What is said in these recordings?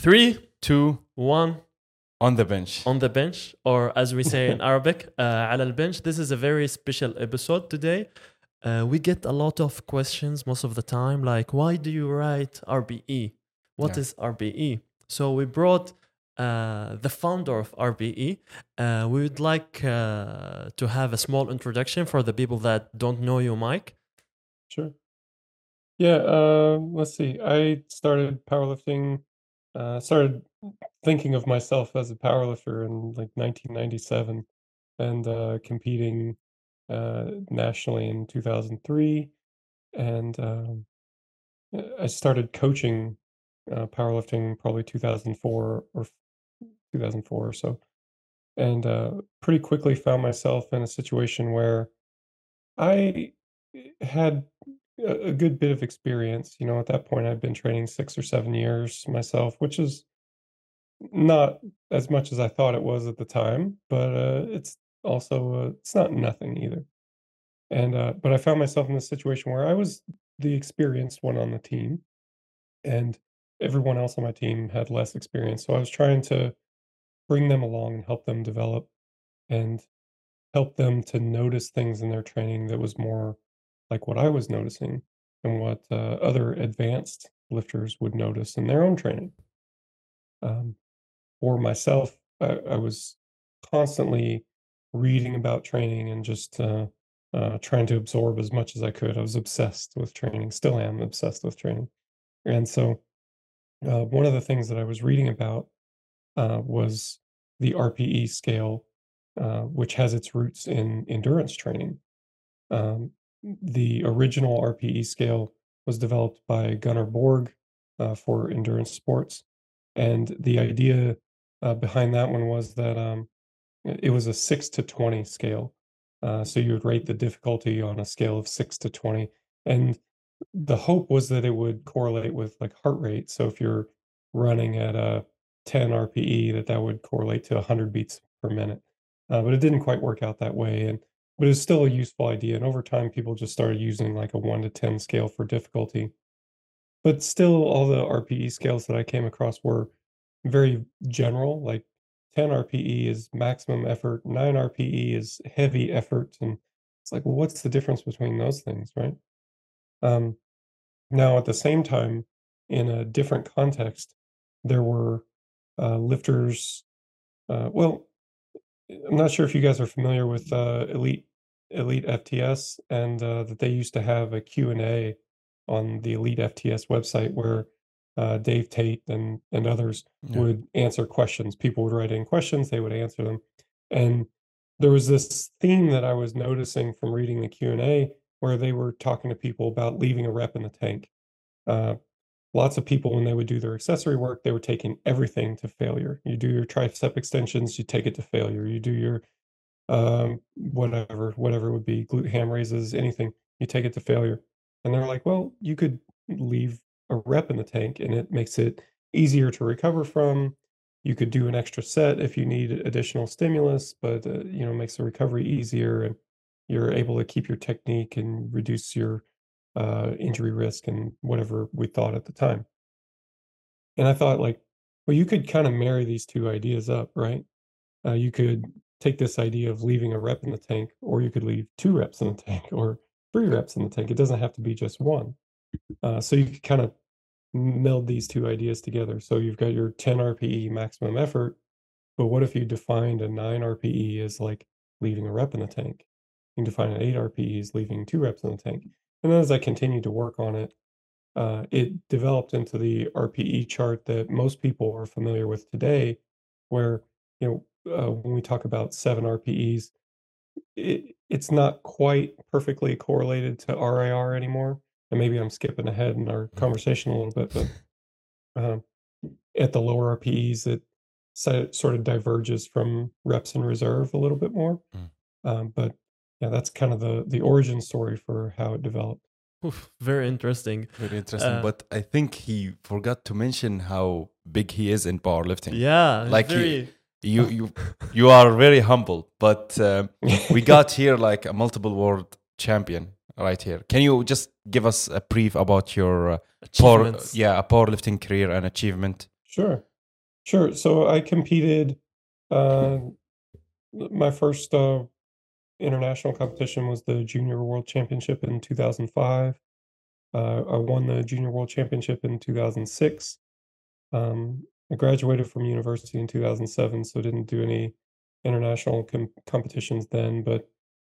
Three, two, one. On the bench. On the bench, or as we say in Arabic, uh, على البنش. This is a very special episode today. Uh, we get a lot of questions most of the time, like why do you write RBE? What Yeah. is RBE? So we brought uh, the founder of RBE. Uh, we would like uh, to have a small introduction for the people that don't know you, Mike. Sure. Yeah, uh, let's see. I started powerlifting, uh, started thinking of myself as a powerlifter in like 1997 and uh, competing uh, nationally in 2003. And um, uh, I started coaching uh, powerlifting probably 2004 or 2004 or so. And uh, pretty quickly found myself in a situation where I had a a good bit of experience. You know, at that point, I'd been training six or seven years myself, which is not as much as I thought it was at the time, but uh, it's also uh, it's not nothing either. And uh, but I found myself in this situation where I was the experienced one on the team, and everyone else on my team had less experience. So I was trying to bring them along and help them develop and help them to notice things in their training that was more like what I was noticing and what uh, other advanced lifters would notice in their own training. Um, for myself, I, I was constantly reading about training and just uh, uh, trying to absorb as much as I could. I was obsessed with training, still am obsessed with training. And so, uh, one of the things that I was reading about uh, was the RPE scale, uh, which has its roots in endurance training. Um, the original RPE scale was developed by Gunnar Borg uh, for endurance sports. And the idea uh, behind that one was that um, it was a six to 20 scale. Uh, so you would rate the difficulty on a scale of six to 20. And the hope was that it would correlate with like heart rate. So if you're running at a 10 RPE, that that would correlate to 100 beats per minute. Uh, but it didn't quite work out that way. And but it's still a useful idea. And over time, people just started using like a one to 10 scale for difficulty. But still, all the RPE scales that I came across were very general. Like 10 RPE is maximum effort, 9 RPE is heavy effort. And it's like, well, what's the difference between those things, right? Um, now, at the same time, in a different context, there were uh, lifters. Uh, well, I'm not sure if you guys are familiar with uh, Elite Elite FTS, and uh, that they used to have a Q and A on the Elite FTS website where uh, Dave Tate and and others Yeah. would answer questions. People would write in questions, they would answer them, and there was this theme that I was noticing from reading the Q and A where they were talking to people about leaving a rep in the tank. Uh, lots of people when they would do their accessory work they were taking everything to failure you do your tricep extensions you take it to failure you do your um whatever whatever it would be glute ham raises anything you take it to failure and they're like well you could leave a rep in the tank and it makes it easier to recover from you could do an extra set if you need additional stimulus but uh, you know makes the recovery easier and you're able to keep your technique and reduce your uh, injury risk and whatever we thought at the time. And I thought, like, well, you could kind of marry these two ideas up, right? Uh, you could take this idea of leaving a rep in the tank, or you could leave two reps in the tank, or three reps in the tank. It doesn't have to be just one. Uh, so you could kind of meld these two ideas together. So you've got your 10 RPE maximum effort, but what if you defined a 9 RPE as like leaving a rep in the tank? You can define an 8 RPE as leaving two reps in the tank. And then as I continued to work on it, uh, it developed into the RPE chart that most people are familiar with today, where you know uh, when we talk about seven RPEs, it, it's not quite perfectly correlated to RIR anymore. And maybe I'm skipping ahead in our conversation a little bit, but um, at the lower RPEs, it sort of diverges from reps in reserve a little bit more. Mm. Um, but yeah, that's kind of the the origin story for how it developed. Oof, very interesting. Very interesting. Uh, but I think he forgot to mention how big he is in powerlifting. Yeah, Like he- very. You you you are very humble, but uh, we got here like a multiple world champion right here. Can you just give us a brief about your uh, power, yeah, a powerlifting career and achievement? Sure. Sure. So I competed. Uh, my first uh, international competition was the Junior World Championship in 2005. Uh, I won the Junior World Championship in 2006. Um, I graduated from university in 2007, so didn't do any international com- competitions then. But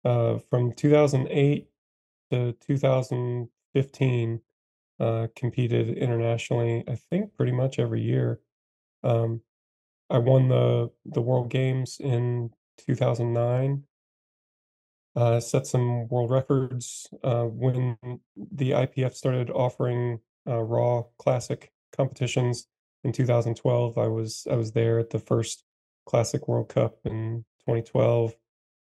uh, from 2008 to 2015, uh, competed internationally. I think pretty much every year. Um, I won the the World Games in 2009. Uh, set some world records uh, when the IPF started offering uh, Raw Classic competitions in 2012. I was I was there at the first Classic World Cup in 2012,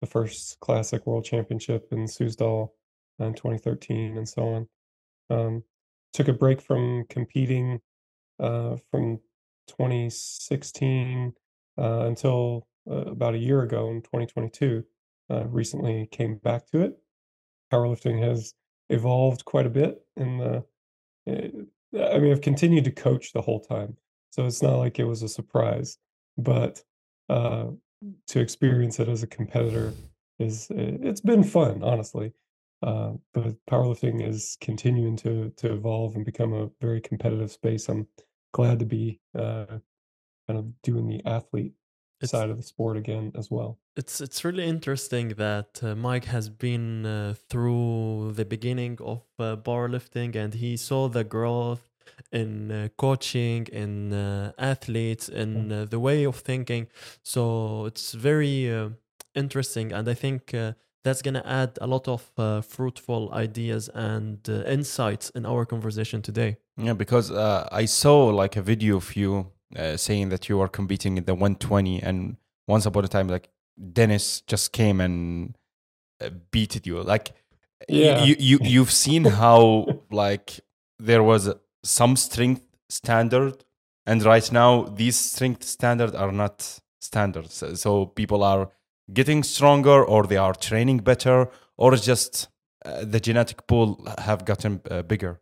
the first Classic World Championship in Suzdal in 2013, and so on. Um, took a break from competing uh, from 2016 uh, until uh, about a year ago in 2022. Uh, recently came back to it. Powerlifting has evolved quite a bit in the. eh, I mean, I've continued to coach the whole time, so it's not like it was a surprise. But uh, to experience it as a competitor is eh, it's been fun, honestly. Uh, but powerlifting is continuing to to evolve and become a very competitive space. I'm glad to be uh, kind of doing the athlete It's side of the sport again as well. it's it's really interesting that uh, Mike has been uh, through the beginning of uh, powerlifting and he saw the growth in uh, coaching, in uh, athletes, in uh, the way of thinking. So it's very uh, interesting, and I think uh, that's gonna add a lot of uh, fruitful ideas and uh, insights in our conversation today. Yeah, because uh, I saw like a video of you uh, saying that you were competing in the 120, and once upon a time, like Dennis just came and uh, beated you. Like, Yeah. you, you you've seen how like there was some strength standard, and right now these strength standards are not standards. So- people are getting stronger, or they are training better, or just uh, the genetic pool have gotten uh, bigger.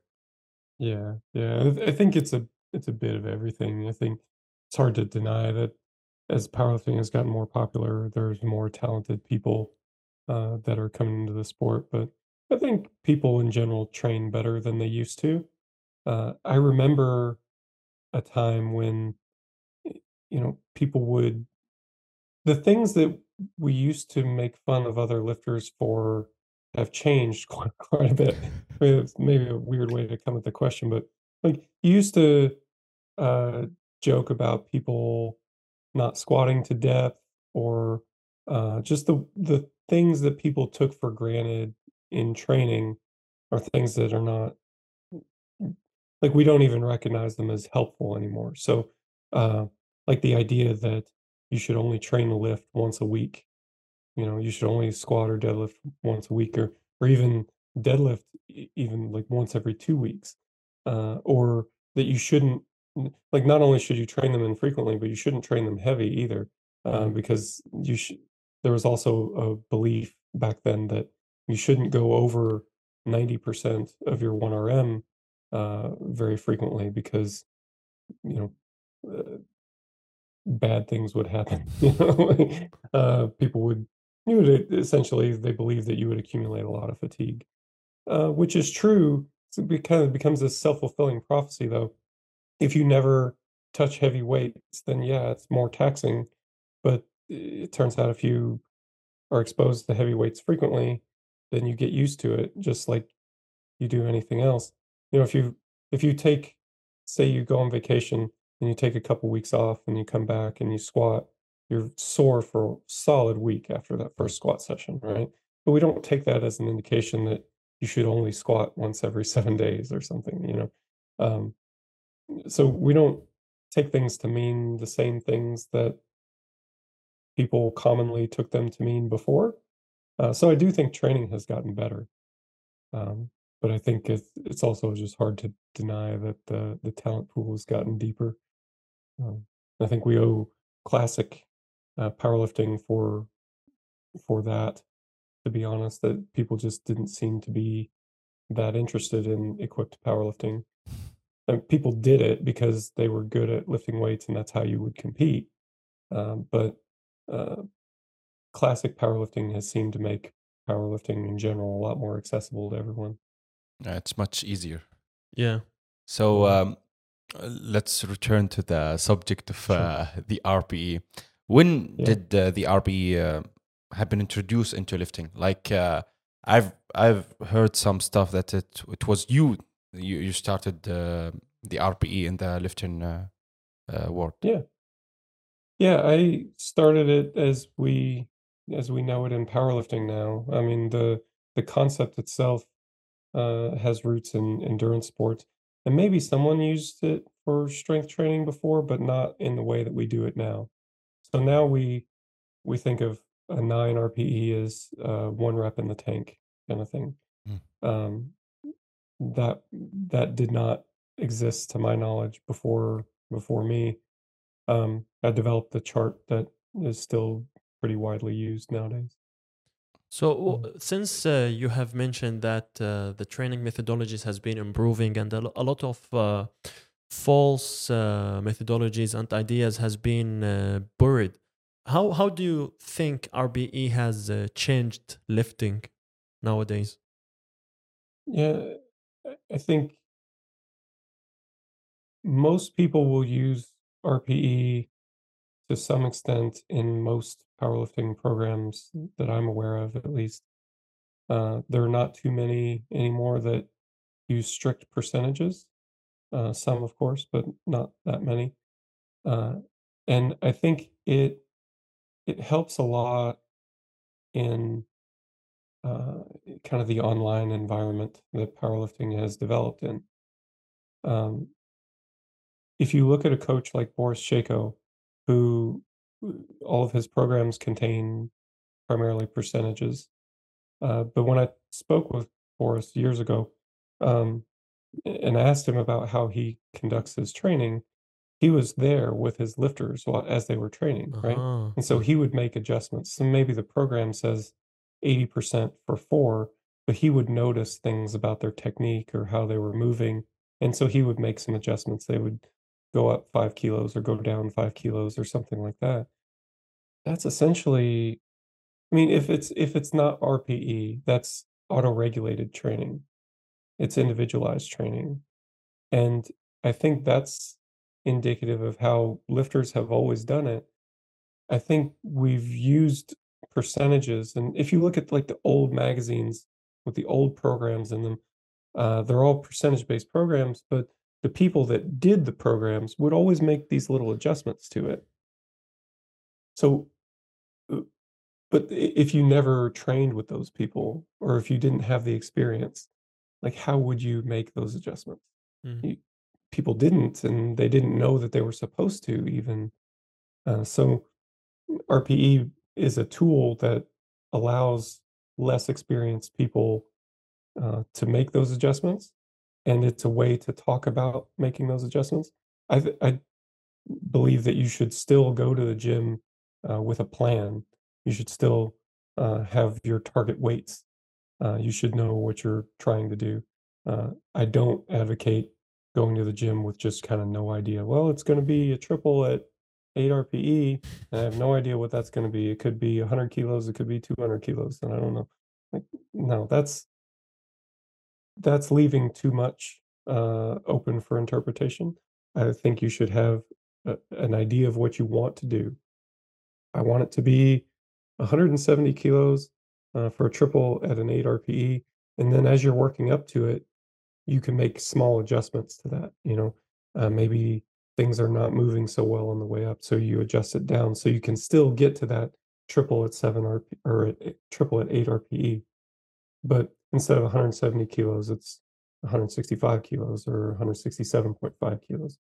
Yeah, yeah. I, I think it's a it's a bit of everything. I think it's hard to deny that as powerlifting has gotten more popular, there's more talented people uh, that are coming into the sport. But I think people in general train better than they used to. Uh, I remember a time when you know people would the things that we used to make fun of other lifters for have changed quite, quite a bit. I mean, it's maybe a weird way to come at the question, but like you used to uh, joke about people not squatting to depth or uh, just the the things that people took for granted in training are things that are not like we don't even recognize them as helpful anymore. So, uh, like the idea that you should only train a lift once a week, you know, you should only squat or deadlift once a week, or or even deadlift even like once every two weeks, uh, or that you shouldn't like not only should you train them infrequently, but you shouldn't train them heavy either, uh, Mhm. because you. There was also a belief back then that you shouldn't go over ninety percent of your one RM uh, very frequently because you know uh, bad things would happen. You know, uh, people would you would essentially they believe that you would accumulate a lot of fatigue, uh, which is true. It kind of becomes a self fulfilling prophecy, though. If you never touch heavy weights, then yeah, it's more taxing. But it turns out if you are exposed to heavy weights frequently, then you get used to it, just like you do anything else. You know, if you if you take say you go on vacation and you take a couple weeks off and you come back and you squat, you're sore for a solid week after that first squat session, right? But we don't take that as an indication that you should only squat once every seven days or something, you know. Um, so we don't take things to mean the same things that people commonly took them to mean before. Uh, so I do think training has gotten better. Um, but I think it's it's also just hard to deny that the the talent pool has gotten deeper. Um, I think we owe classic uh, powerlifting for for that. To be honest, that people just didn't seem to be that interested in equipped powerlifting. and people did it because they were good at lifting weights and that's how you would compete. Um, but uh, classic powerlifting has seemed to make powerlifting in general a lot more accessible to everyone. Uh, it's much easier. Yeah. So um, uh, let's return to the subject of Sure. uh, the RPE. When Yeah. did uh, the RPE uh, have been introduced into lifting? Like uh, I've I've heard some stuff that it it was you you, you started uh, the RPE in the lifting uh, uh, world. Yeah. Yeah, I started it as we as we know it in powerlifting now. I mean, the the concept itself uh, has roots in endurance sports, and maybe someone used it for strength training before, but not in the way that we do it now. So now we we think of a nine RPE as uh, one rep in the tank kind of thing. Mm. Um, that that did not exist to my knowledge before before me. Um, I developed the chart that is still pretty widely used nowadays. So Mm. since uh, you have mentioned that uh, the training methodologies has been improving and a, lot of uh, false uh, methodologies and ideas has been uh, buried, how how do you think RBE has uh, changed lifting nowadays? Yeah, I- I think most people will use RPE to some extent in most powerlifting programs that I'm aware of, at least. Uh, there are not too many anymore that use strict percentages. Uh, some, of course, but not that many. Uh, and I think it it helps a lot in uh, kind of the online environment that powerlifting has developed in. Um, if you look at a coach like Boris Sheiko, who all of his programs contain primarily percentages, uh, but when I spoke with Boris years ago um, and asked him about how he conducts his training, he was there with his lifters while, as they were training, right? Uh-huh. And so he would make adjustments. So maybe the program says 80% for four, but he would notice things about their technique or how they were moving. And so he would make some adjustments. They would go up five kilos or go down five kilos or something like that. That's essentially, I mean, if it's if it's not RPE, that's auto-regulated training. It's individualized training. And I think that's indicative of how lifters have always done it. I think we've used percentages, and if you look at like the old magazines with the old programs in them, uh, they're all percentage-based programs, but the people that did the programs would always make these little adjustments to it. So, uh, but if you never trained with those people, or if you didn't have the experience, like how would you make those adjustments? Mhm. You- people didn't, and they didn't know that they were supposed to even. Uh, so RPE is a tool that allows less experienced people uh, to make those adjustments, and it's a way to talk about making those adjustments. I th- I believe that you should still go to the gym uh, with a plan. You should still uh, have your target weights. Uh, you should know what you're trying to do. Uh, I don't advocate going to the gym with just kind of no idea. Well, it's going to be a triple at 8 RPE, and I have no idea what that's going to be. It could be 100 kilos, it could be 200 kilos, and I don't know. Like, no, that's that's leaving too much uh, open for interpretation. I think you should have a, an idea of what you want to do. I want it to be 170 kilos uh, for a triple at an 8 RPE. And then as you're working up to it, you can make small adjustments to that. You know, uh, maybe things are not moving so well on the way up. So you adjust it down so you can still get to that triple at 7 RP or triple at 8 RPE. But instead of 170 kilos, it's 165 kilos or 167.5 kilos.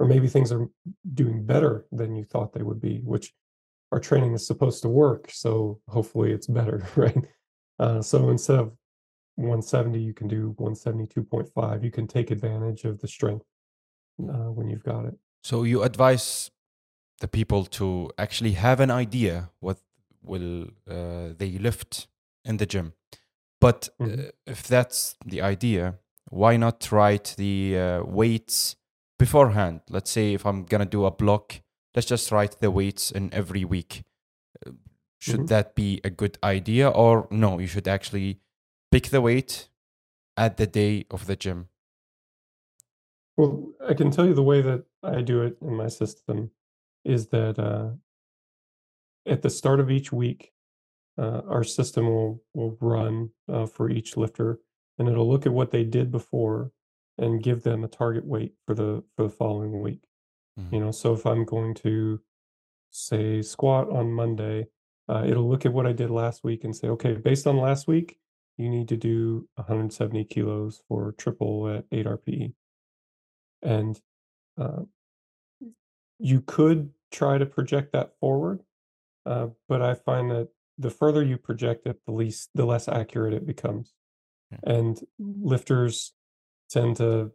Or maybe things are doing better than you thought they would be, which our training is supposed to work. So hopefully it's better, right? Uh, so instead of 170, you can do 172.5. You can take advantage of the strength uh, when you've got it. So you advise the people to actually have an idea what will uh, they lift in the gym. But uh, Mhm. if that's the idea, why not write the uh, weights beforehand? Let's say if I'm gonna do a block, let's just write the weights in every week. Uh, Should Mhm. that be a good idea, or no? You should actually pick the weight at the day of the gym. Well, I can tell you the way that I do it in my system is that uh, at the start of each week, uh, our system will will run uh, for each lifter, and it'll look at what they did before and give them a target weight for the for the following week. Mhm. You know, so if I'm going to say squat on Monday, uh, it'll look at what I did last week and say, okay, based on last week, you need to do 170 kilos for triple at 8 RPE. And uh, you could try to project that forward, uh, but I find that the further you project it, the least the less accurate it becomes. Yeah. And lifters tend to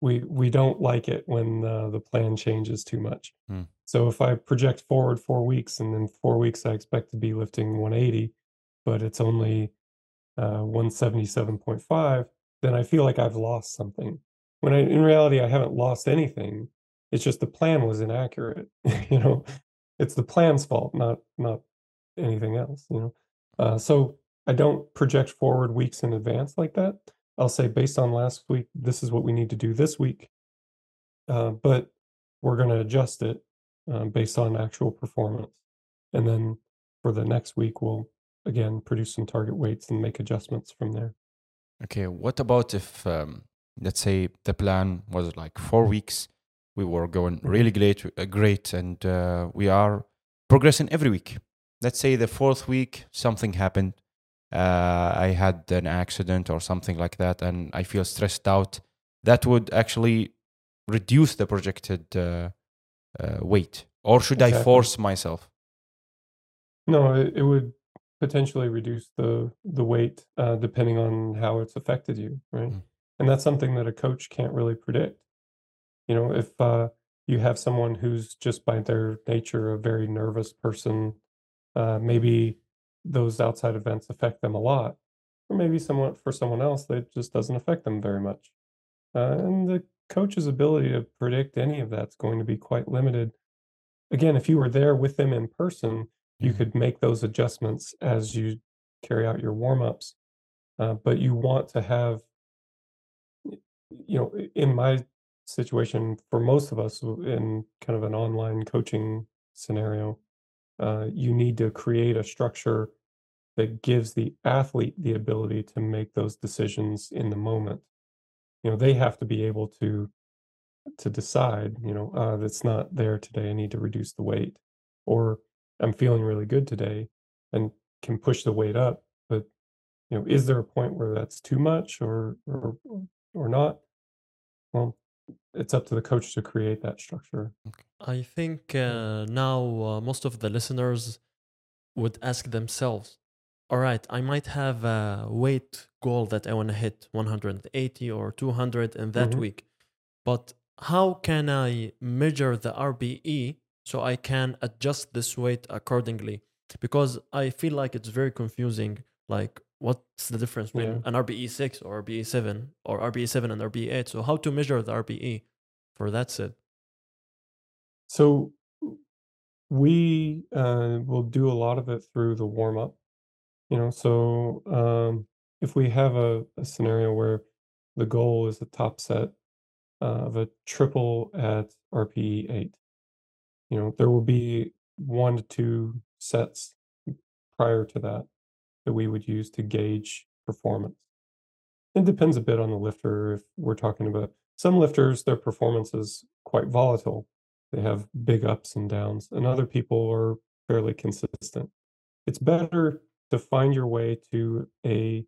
we we don't like it when uh, the plan changes too much. Hmm. So if I project forward four weeks and then four weeks I expect to be lifting 180, but it's only uh, 177.5, then I feel like I've lost something. When I, in reality, I haven't lost anything. It's just the plan was inaccurate. you know, it's the plan's fault, not not anything else. You know, uh, so I don't project forward weeks in advance like that. I'll say based on last week, this is what we need to do this week, uh, but we're going to adjust it um, based on actual performance, and then for the next week, we'll again produce some target weights and make adjustments from there. Okay, what about if, um, let's say, the plan was like four weeks, we were going really great, uh, great, and uh, we are progressing every week. Let's say the fourth week something happened, uh, I had an accident or something like that, and I feel stressed out. That would actually reduce the projected uh, uh, weight, or should I force myself? No, it, it would potentially reduce the the weight uh, depending on how it's affected you, right? Mm. And that's something that a coach can't really predict. You know, if uh, you have someone who's just by their nature a very nervous person, uh, maybe those outside events affect them a lot, or maybe someone for someone else that just doesn't affect them very much. Uh, and the coach's ability to predict any of that's going to be quite limited. Again, if you were there with them in person, you Mhm. could make those adjustments as you carry out your warm-ups. Uh, but you want to have, you know, in my situation, for most of us in kind of an online coaching scenario, uh, you need to create a structure that gives the athlete the ability to make those decisions in the moment. You know, they have to be able to to decide, you know, uh, that's not there today. I need to reduce the weight, or I'm feeling really good today and can push the weight up. But you know, is there a point where that's too much or or or not? Well, it's up to the coach to create that structure. I think uh, now uh, most of the listeners would ask themselves, all right, I might have a weight goal that I want to hit 180 or 200 in that Mhm. week, but how can I measure the RBE so I can adjust this weight accordingly? Because I feel like it's very confusing. Like, what's the difference between Yeah. an RBE 6 or RBE 7 or RBE 7 and RBE 8? So, how to measure the RBE for that set? So we uh, will do a lot of it through the warm up. You know, so um, if we have a, a scenario where the goal is a top set uh, of a triple at RPE eight, you know, there will be one to two sets prior to that that we would use to gauge performance. It depends a bit on the lifter. If we're talking about some lifters, their performance is quite volatile. They have big ups and downs, and other people are fairly consistent. It's better to find your way to a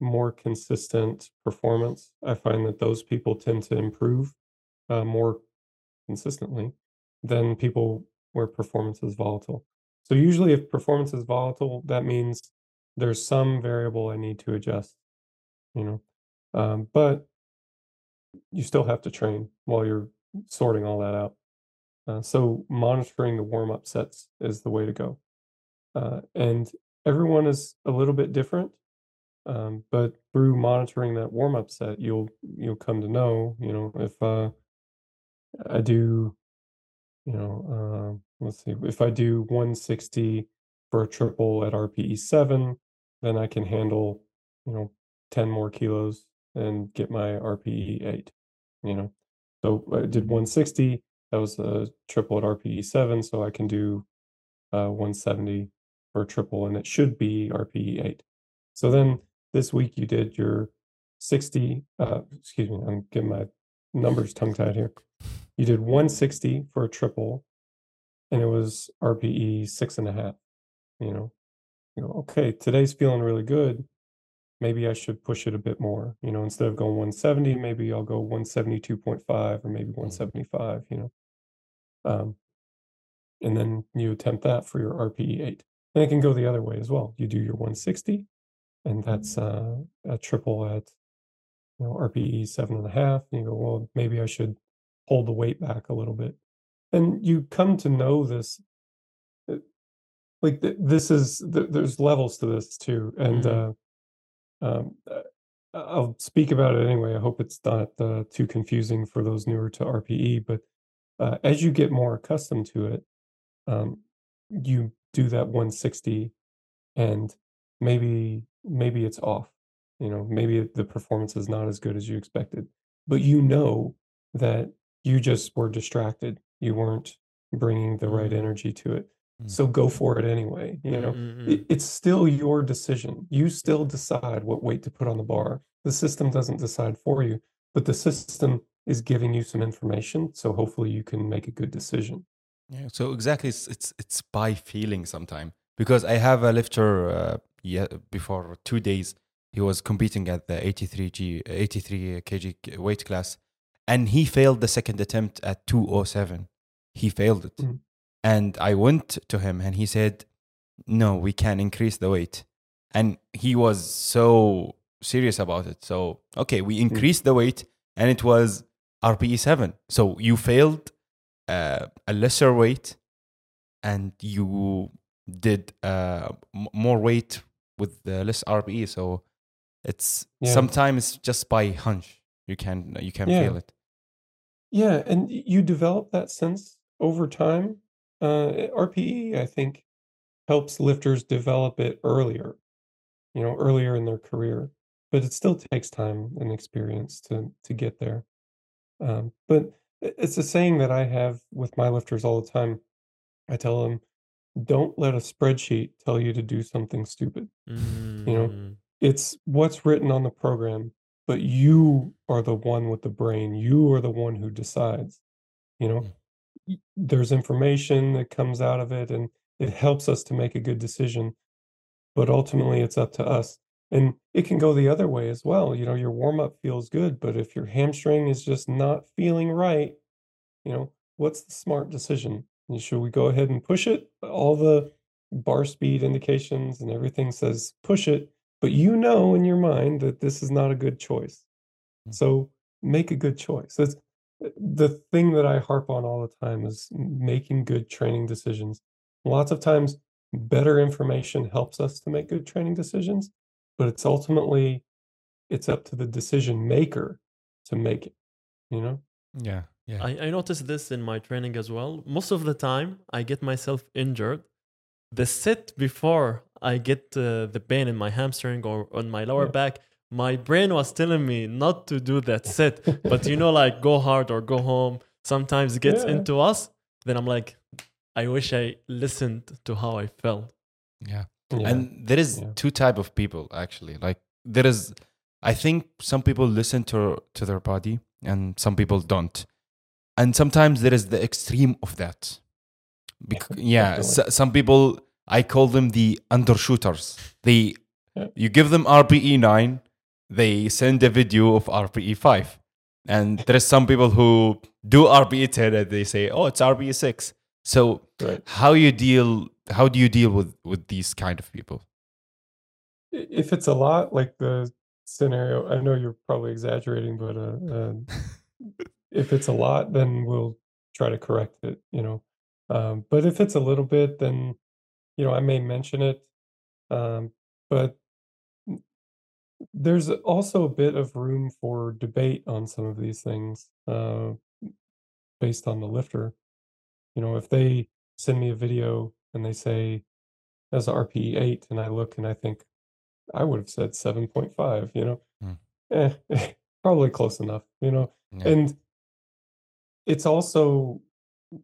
more consistent performance. I find that those people tend to improve uh, more consistently than people where performance is volatile. So usually if performance is volatile, that means there's some variable I need to adjust, you know. Um, but you still have to train while you're sorting all that out. Uh, so monitoring the warm-up sets is the way to go. Uh, and everyone is a little bit different. Um, but through monitoring that warm up set, you'll you'll come to know, you know, if uh, I do, you know, uh, let's see, if I do 160 for a triple at RPE seven, then I can handle, you know, 10 more kilos and get my RPE eight. You know, so I did 160. That was a triple at RPE seven, so I can do uh, 170 for triple, and it should be RPE eight. So then this week you did your 60. Uh, excuse me, I'm getting my numbers tongue tied here. You did 160 for a triple, and it was RPE six and a half. You know, you go, okay, today's feeling really good. Maybe I should push it a bit more. You know, instead of going 170, maybe I'll go 172.5 or maybe 175. You know, um, and then you attempt that for your RPE eight. And it can go the other way as well. You do your 160, and that's uh, a triple at you know RPE seven and a half. And you go, well, maybe I should hold the weight back a little bit. And you come to know this. Like th- this is th- there's levels to this too, and Mhm. uh, um, uh, I'll speak about it anyway. I hope it's not uh, too confusing for those newer to RPE. But uh, as you get more accustomed to it, um, you do that 160 and maybe maybe it's off you know maybe the performance is not as good as you expected but you know that you just were distracted you weren't bringing the right Mm. energy to it So go for it anyway you know Mm, mm, it, mm. it's still your decision you still decide what weight to put on the bar the system doesn't decide for you but the system is giving you some information so hopefully you can make a good decision Yeah, so exactly, it's it's it's by feeling sometime because I have a lifter. Uh, yeah, before two days, he was competing at the 83 g 83 kg weight class, and he failed the second attempt at 207. He failed it, Mm. And I went to him and he said, "No, we can increase the weight," and he was so serious about it. So okay, we increased the weight, and it was RPE seven. So you failed uh, a lesser weight and you did uh, m- more weight with the less RPE. So it's Yeah. sometimes just by hunch you can you can Yeah. feel it. Yeah, and you develop that sense over time. Uh, RPE, I think, helps lifters develop it earlier, you know, earlier in their career. But it still takes time and experience to to get there. Um, but it's a saying that I have with my lifters all the time. I tell them, don't let a spreadsheet tell you to do something stupid. You know, Mm. It's what's written on the program, but you are the one with the brain. You are the one who decides. You know, Mm. y- there's information that comes out of it and it helps us to make a good decision but ultimately it's up to us and it can go the other way as well you know your warm up feels good but if your hamstring is just not feeling right you know what's the smart decision should we go ahead and push it all the bar speed indications and everything says push it but you know in your mind that this is not a good choice Mm. so make a good choice. That's the thing that I harp on all the time is making good training decisions. Lots of times, better information helps us to make good training decisions, but it's ultimately it's up to the decision maker to make it. You know? Yeah, yeah. I, I noticed this in my training as well. Most of the time, I get myself injured. The sit before I get uh, the pain in my hamstring or on my lower Yeah. back, my brain was telling me not to do that set, But you know, like go hard or go home sometimes gets Yeah. into us. Then I'm like, I wish I listened to how I felt. yeah. Yeah. and there is Yeah. two type of people actually like there is i think some people listen to to their body and some people don't and sometimes there is the extreme of that Bec- yeah Definitely. s- some people i call them the undershooters they you give them rpe 9 they send a video of rpe 5 and there's some people who do rpe 10 and they say oh it's rpe 6 so right. how you deal how do you deal with with these kind of people If it's a lot, like the scenario, I know you're probably exaggerating, but uh, uh, if it's a lot, then we'll try to correct it, you know. Um, but if it's a little bit, then, you know, I may mention it. Um, but there's also a bit of room for debate on some of these things uh, based on the lifter. You know, if they send me a video and they say as RPE eight, and I look and I think I would have said 7.5, you know, Hmm. eh, probably close enough, you know, Yeah. and it's also,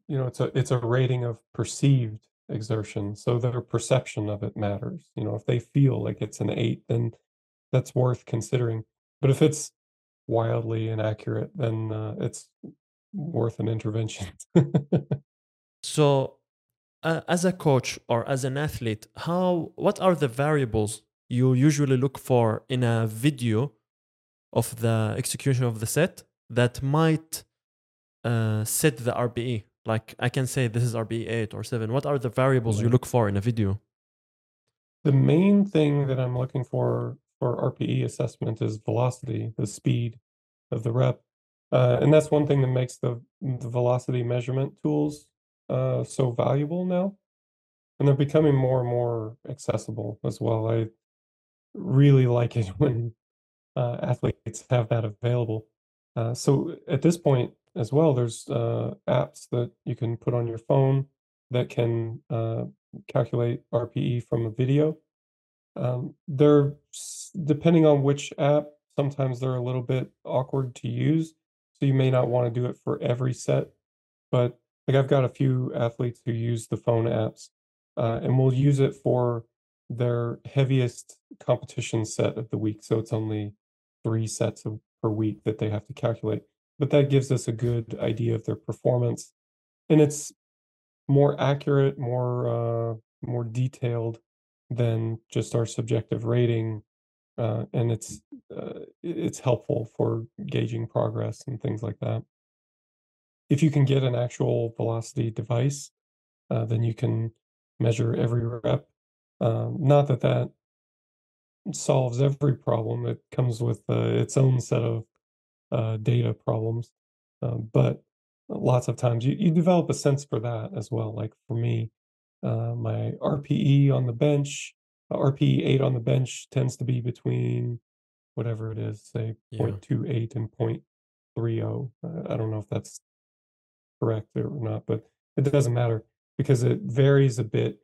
you know, it's a it's a rating of perceived exertion, so their perception of it matters. You know, if they feel like it's an eight, then that's worth considering. But if it's wildly inaccurate, then uh, it's worth an intervention. So, uh, as a coach or as an athlete, how what are the variables you usually look for in a video of the execution of the set that might uh, set the RPE? Like I can say this is RPE eight or seven. What are the variables you look for in a video? The main thing that I'm looking for for RPE assessment is velocity, the speed of the rep. Uh, and that's one thing that makes the, the velocity measurement tools uh, so valuable now. And they're becoming more and more accessible as well. I really like it when uh, athletes have that available. Uh, so at this point as well, there's uh, apps that you can put on your phone that can uh, calculate RPE from a video. Um, they're depending on which app, sometimes they're a little bit awkward to use. So you may not want to do it for every set. But like I've got a few athletes who use the phone apps uh, and will use it for their heaviest competition set of the week. So it's only three sets of, per week that they have to calculate. But that gives us a good idea of their performance. And it's more accurate, more uh, more detailed than just our subjective rating, uh, and it's uh, it's helpful for gauging progress and things like that. If you can get an actual velocity device, uh, then you can measure every rep. Um, not that that solves every problem; it comes with uh, its own set of uh, data problems. But lots of times you, you develop a sense for that as well. Like for me, uh, my RPE on the bench, uh, RPE 8 on the bench tends to be between whatever it is, say Yeah. 0.28 and 0.30. Uh, I don't know if that's correct or not, but it doesn't matter because it varies a bit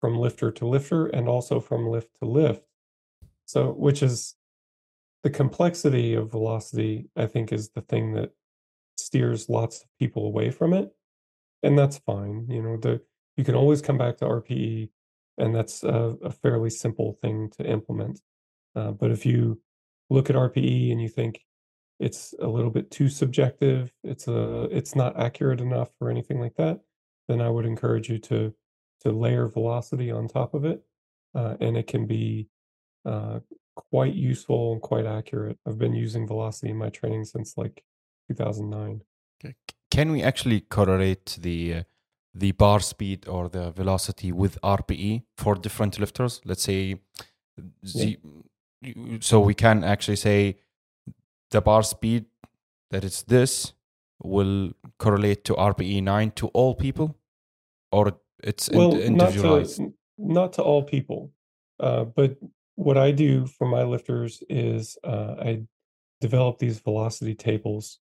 from lifter to lifter and also from lift to lift. So, which is the complexity of velocity, I think, is the thing that steers lots of people away from it. And that's fine. You know, the you can always come back to RPE, and that's a, a fairly simple thing to implement. Uh, but if you look at RPE and you think it's a little bit too subjective, it's a it's not accurate enough or anything like that, then I would encourage you to to layer velocity on top of it, uh, and it can be uh, quite useful and quite accurate. I've been using velocity in my training since like 2009. C- Can we actually correlate the uh, the bar speed or the velocity with RPE for different lifters? Let's say, the, so we can actually say the bar speed that it's this will correlate to RPE nine to all people, or it's Well, not to not to all people, uh, but what I do for my lifters is uh, I develop these velocity tables.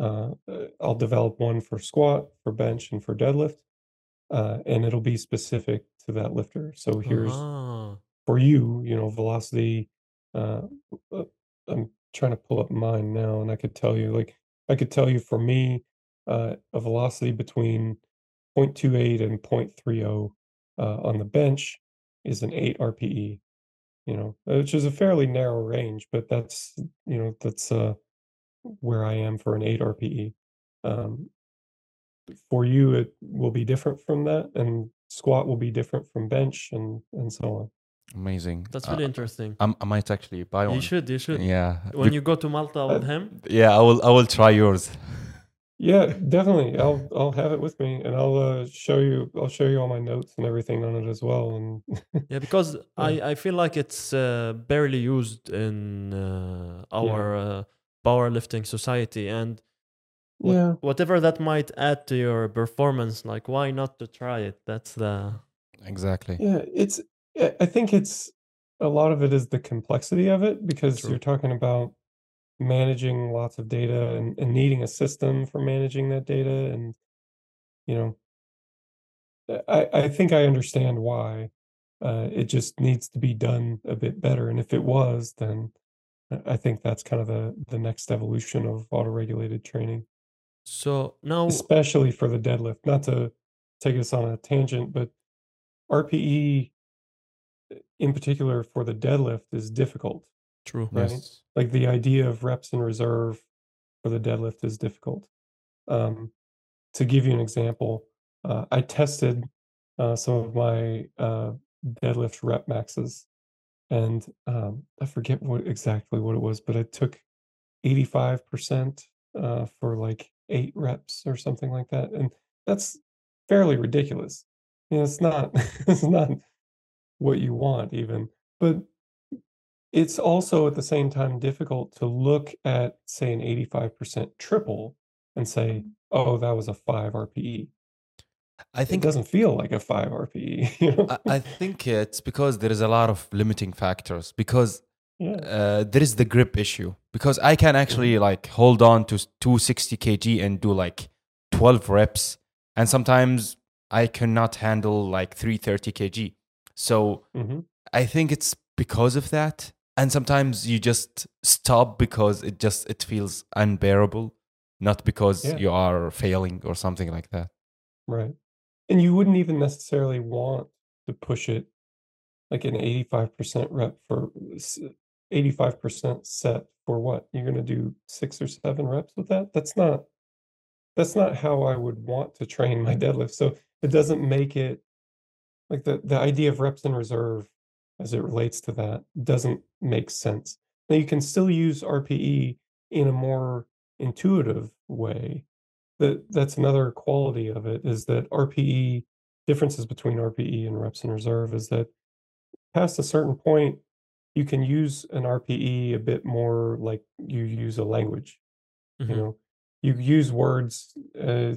Uh, uh, I'll develop one for squat, for bench, and for deadlift, uh, and it'll be specific to that lifter. So here's Ah, for you, you know, velocity. Uh, uh, I'm trying to pull up mine now, and I could tell you, like, I could tell you for me, uh, a velocity between 0.28 and 0.30 uh, on the bench is an 8 RPE, you know, which is a fairly narrow range, but that's, you know, that's uh, where I am for an 8 RPE. Um, for you, it will be different from that, and squat will be different from bench, and and so on. Amazing. that's Uh, really interesting. I'm- I might actually buy one. You should, you should. Yeah. When Be- you go to Malta with Uh, him, yeah, I will. I will try yours. Yeah, definitely. I'll I'll have it with me, and I'll uh, show you. I'll show you all my notes and everything on it as well. And yeah, because I, I feel like it's uh, barely used in uh, our uh, powerlifting society, and what- yeah, whatever that might add to your performance, like why not to try it? That's the Exactly. yeah, it's. I I think it's a lot of it is the complexity of it because True. you're talking about managing lots of data and, and needing a system for managing that data and you know i i think i understand why uh, it just needs to be done a bit better and if it was then I- i think that's kind of the the next evolution of auto-regulated training So now, especially for the deadlift not to take us on a tangent but rpe in particular for the deadlift is difficult true. right? Yes. like the idea of reps in reserve for the deadlift is difficult. Um, to give you an example, uh, I tested uh, some of my uh, deadlift rep maxes, and um, I forget what exactly what it was, but I took eighty five percent uh, for like eight reps or something like that, and that's fairly ridiculous. You know, it's not it's not what you want even, but it's also at the same time difficult to look at, say, an 85% triple and say, oh, that was a 5 RPE. I think It doesn't feel like a 5 RPE. You know? I, I think it's because there is a lot of limiting factors because yeah. uh, there is the grip issue because I can actually like hold on to 260 kg and do like 12 reps and sometimes I cannot handle like 330 kg. So hmm I think it's because of that and sometimes you just stop because it just it feels unbearable not because Yeah. you are failing or something like that. Right. And you wouldn't even necessarily want to push it like an 85% rep for uh, 85% set for what? You're going to do six or seven reps with that? That's not that's not how I would want to train my deadlift. So it doesn't make it like the the idea of reps in reserve as it relates to that doesn't make sense. Now you can still use RPE in a more intuitive way. That that's another quality of it is that RPE differences between RPE and reps in reserve is that past a certain point you can use an RPE a bit more like you use a language you Mhm. know? You use words uh,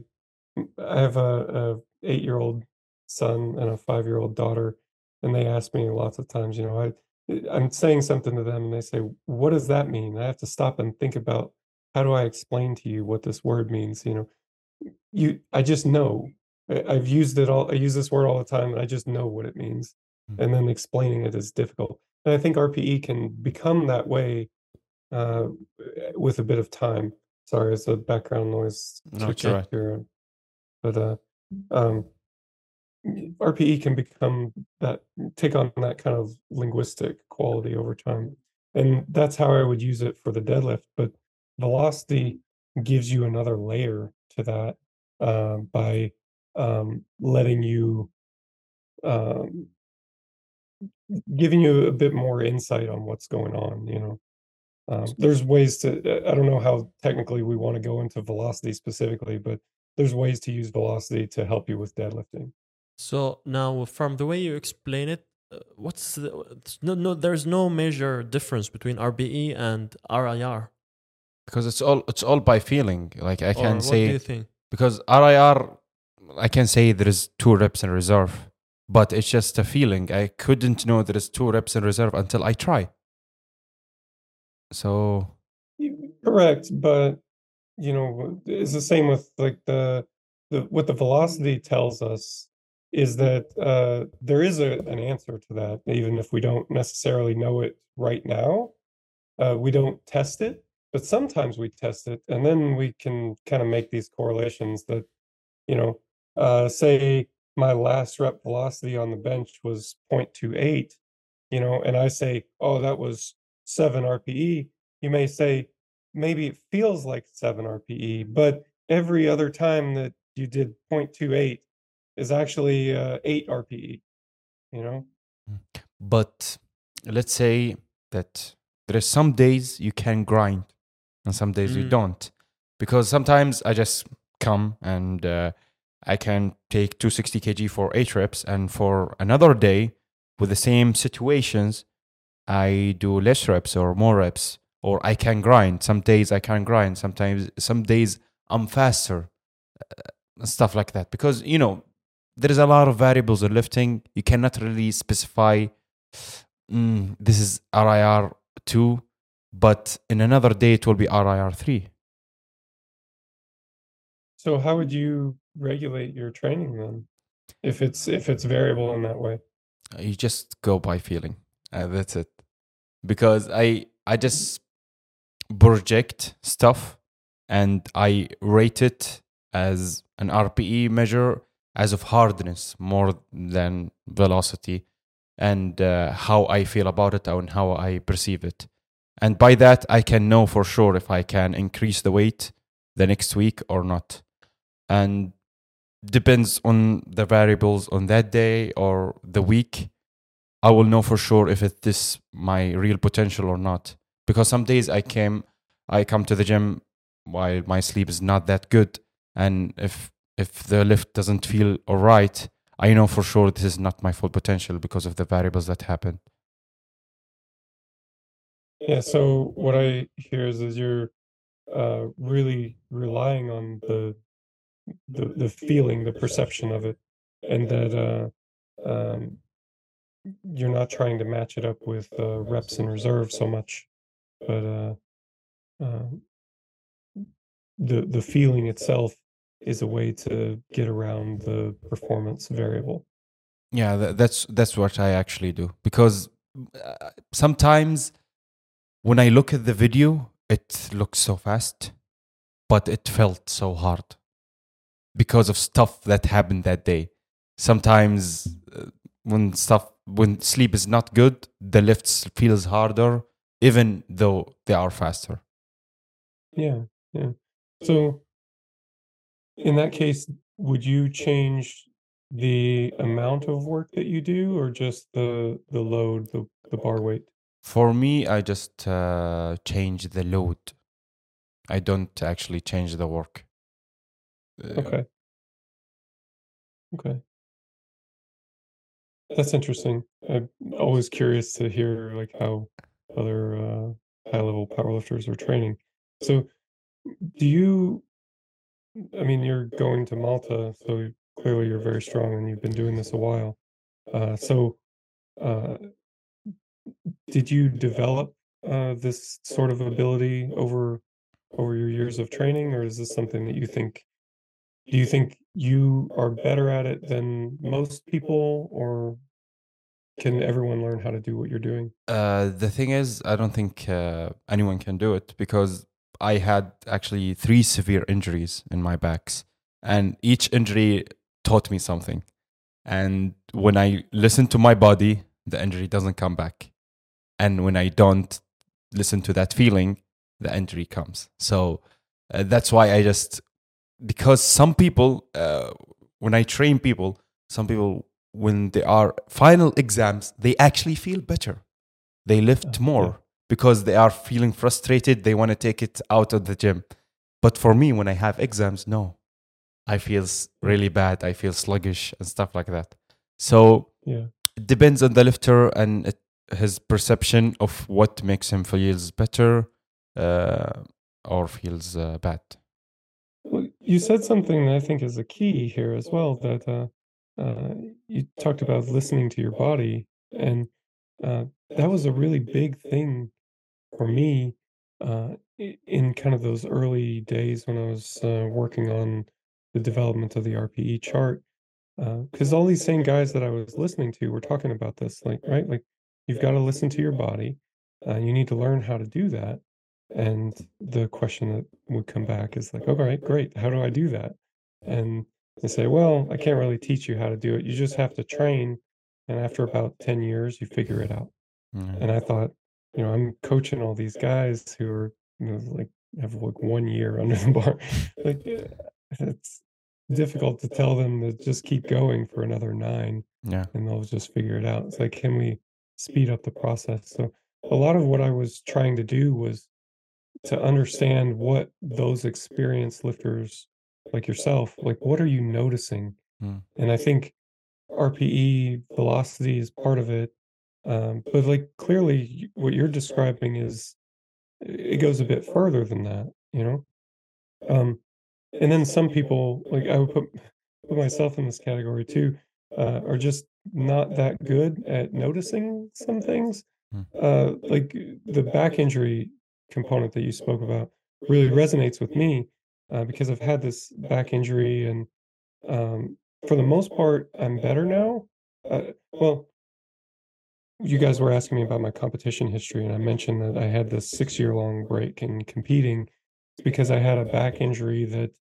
i have a, a eight year old son and a five year old daughter and they ask me lots of times you know i i'm saying something to them and they say what does that mean? I have to stop and think about how do i explain to you what this word means? You know you i just know i've used it all i use this word all the time and i just know what it means Mm. and then explaining it is difficult and i think rpe can become that way uh, with a bit of time sorry it's a background noise No, to it's all right. here but uh um rpe can become that take on that kind of linguistic quality over time and that's how i would use it for the deadlift but velocity gives you another layer to that uh, by um, letting you um, giving you a bit more insight on what's going on you know um, there's ways to i don't know how technically we want to go into velocity specifically but there's ways to use velocity to help you with deadlifting So now, from the way you explain it, uh, what's the, no no? There's no major difference between RPE and RIR. Because it's all it's all by feeling. Like I can what do say you think? because RIR, I can say there is two reps in reserve, but it's just a feeling. I couldn't know there is two reps in reserve until I try. So correct but you know it's the same with like the the what the velocity tells us is that uh there is a, an answer to that even if we don't necessarily know it right now uh we don't test it but sometimes we test it and then we can kind of make these correlations that you know uh say my last rep velocity on the bench was 0.28 you know and i say oh that was 7 rpe you may say maybe it feels like 7 rpe but every other time that you did 0.28 is actually uh, 8 rpe you know? But let's say that there are some days you can grind and some days you Mm. don't. Because sometimes i just come and uh, i can take 260 kg for eight reps and for another day with the same situations i do less reps or more reps or i can grind. Some days i can grind. Sometimes some days i'm faster uh, stuff like that. Because you know there is a lot of variables in lifting. You cannot really specify mm, this is RIR two, but in another day it will be RIR three. So how would you regulate your training then? If it's if it's variable in that way. You just go by feeling. Uh, that's it. Because I I just project stuff and I rate it as an RPE measure as of hardness more than velocity and uh, how I feel about it and how I perceive it. And by that, I can know for sure if I can increase the weight the next week or not. And depends on the variables on that day or the week. I will know for sure if it is my real potential or not. Because some days I came, I come to the gym while my sleep is not that good, and if if the lift doesn't feel alright, I know for sure this is not my full potential because of the variables that happen. Yeah, so what I hear is, is you're uh, really relying on the, the the feeling, the perception of it, and that uh, um, you're not trying to match it up with uh, reps and reserve so much, but uh, um, the the feeling itself is a way to get around the performance variable. Yeah, that's that's what I actually do because uh, sometimes when I look at the video, it looks so fast, but it felt so hard because of stuff that happened that day. Sometimes uh, when stuff when sleep is not good, the lifts feels harder even though they are faster. Yeah, yeah. So in that case, would you change the amount of work that you do or just the the load, the the bar weight? For me, I just uh, change the load. I don't actually change the work. Uh, Okay. Okay. That's interesting. I'm always curious to hear like how other uh, high level powerlifters are training. So do you I mean you're going to Malta, so clearly you're very strong and you've been doing this a while. Uh, so uh, did you develop uh, this sort of ability over over your years of training, or is this something that you think do you think you are better at it than most people, or can everyone learn how to do what you're doing? Uh, the thing is, I don't think uh, anyone can do it because I had actually three severe injuries in my backs, and each injury taught me something. And when I listen to my body, the injury doesn't come back. And when I don't listen to that feeling, the injury comes. So uh, that's why I just, because some people, uh, when I train people, some people, when they are final exams, they actually feel better. They lift more because they are feeling frustrated. They want to take it out of the gym. But for me, when I have exams, no, I feel really bad. I feel sluggish and stuff like that. So Yeah. it depends on the lifter and it, his perception of what makes him feels better uh, or feels uh, bad. You said something that I think is a key here as well. That uh, uh, you talked about listening to your body, and uh, that was a really big thing for me uh, in kind of those early days when I was working on the development of the RPE chart. Because all these same guys that I was listening to were talking about this, like, right? Like, you've got to listen to your body. Uh, you need to learn how to do that. And the question that would come back is like, all right, great. How do I do that? And they say, well, I can't really teach you how to do it. You just have to train. And after about 10 years, you figure it out. Mm. And I thought, you know, I'm coaching all these guys who are, you know, like have like one year under the bar. like eh, it's difficult to tell them to just keep going for another nine Yeah. and they'll just figure it out. It's like, can we speed up the process? So a lot of what I was trying to do was to understand what those experienced lifters like yourself, like what are you noticing? Mm. And I think RPE velocity is part of it. Um, but like clearly what you're describing is it goes a bit further than that, you know? Um, and then some people, like I would put put myself in this category too, uh, are just not that good at noticing some things. Hmm. Uh, like the back injury component that you spoke about really resonates with me uh, because I've had this back injury, and um, for the most part, I'm better now. Uh, well, you guys were asking me about my competition history, and I mentioned that I had this six year long break in competing. Because I had a back injury that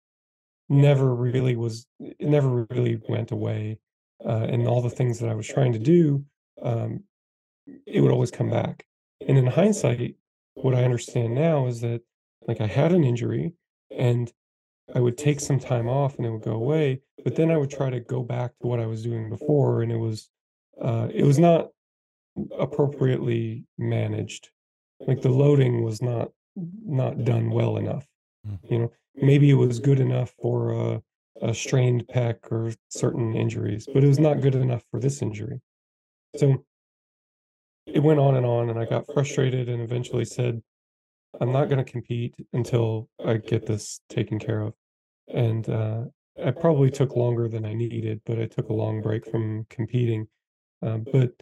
never really was, it never really went away. Uh, and all the things that I was trying to do, um, it would always come back. And in hindsight, what I understand now is that like I had an injury and I would take some time off and it would go away, but then I would try to go back to what I was doing before and it was uh it was not appropriately managed. Like the loading was not not done well enough. Mm. You know, maybe it was good enough for a, a strained pec or certain injuries, but it was not good enough for this injury. So it went on and on, and I got frustrated and eventually said, I'm not going to compete until I get this taken care of. And uh, I probably took longer than I needed, but I took a long break from competing. Um, but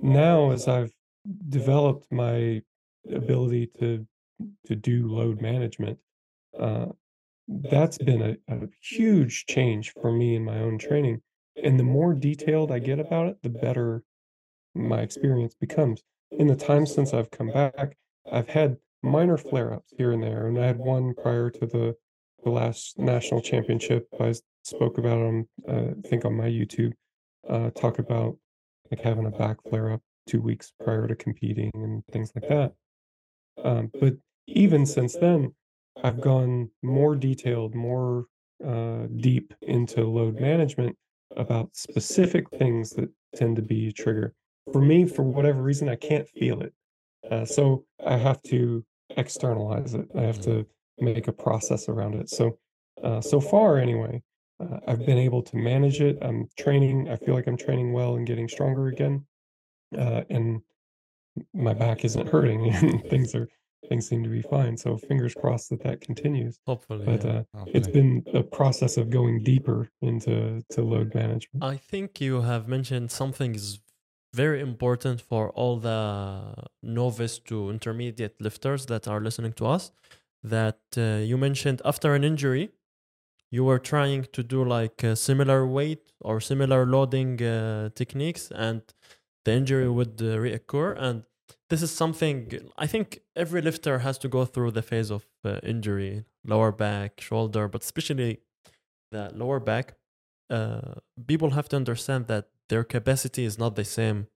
now, as I've developed my ability to to do load management, uh, that's been a, a huge change for me in my own training. And the more detailed I get about it, the better my experience becomes. In the time since I've come back, I've had minor flare-ups here and there, and I had one prior to the the last national championship. I spoke about on uh, I think on my YouTube, uh, talk about like having a back flare-up two weeks prior to competing and things like that. Um, but even since then, I've gone more detailed, more uh, deep into load management about specific things that tend to be a trigger. For me, for whatever reason, I can't feel it. Uh, so I have to externalize it. I have to make a process around it. So, uh, so far, anyway, uh, I've been able to manage it. I'm training. I feel like I'm training well and getting stronger again. Uh, and my back isn't hurting and things are things seem to be fine so fingers crossed that that continues Hopefully. but yeah. uh, it's been a process of going deeper into to load management I think you have mentioned something is very important for all the novice to intermediate lifters that are listening to us. That uh, you mentioned after an injury, you were trying to do like a similar weight or similar loading uh, techniques, and the injury would uh, reoccur. And this is something I think every lifter has to go through the phase of uh, injury, lower back, shoulder, but especially the lower back uh, people have to understand that their capacity is not the same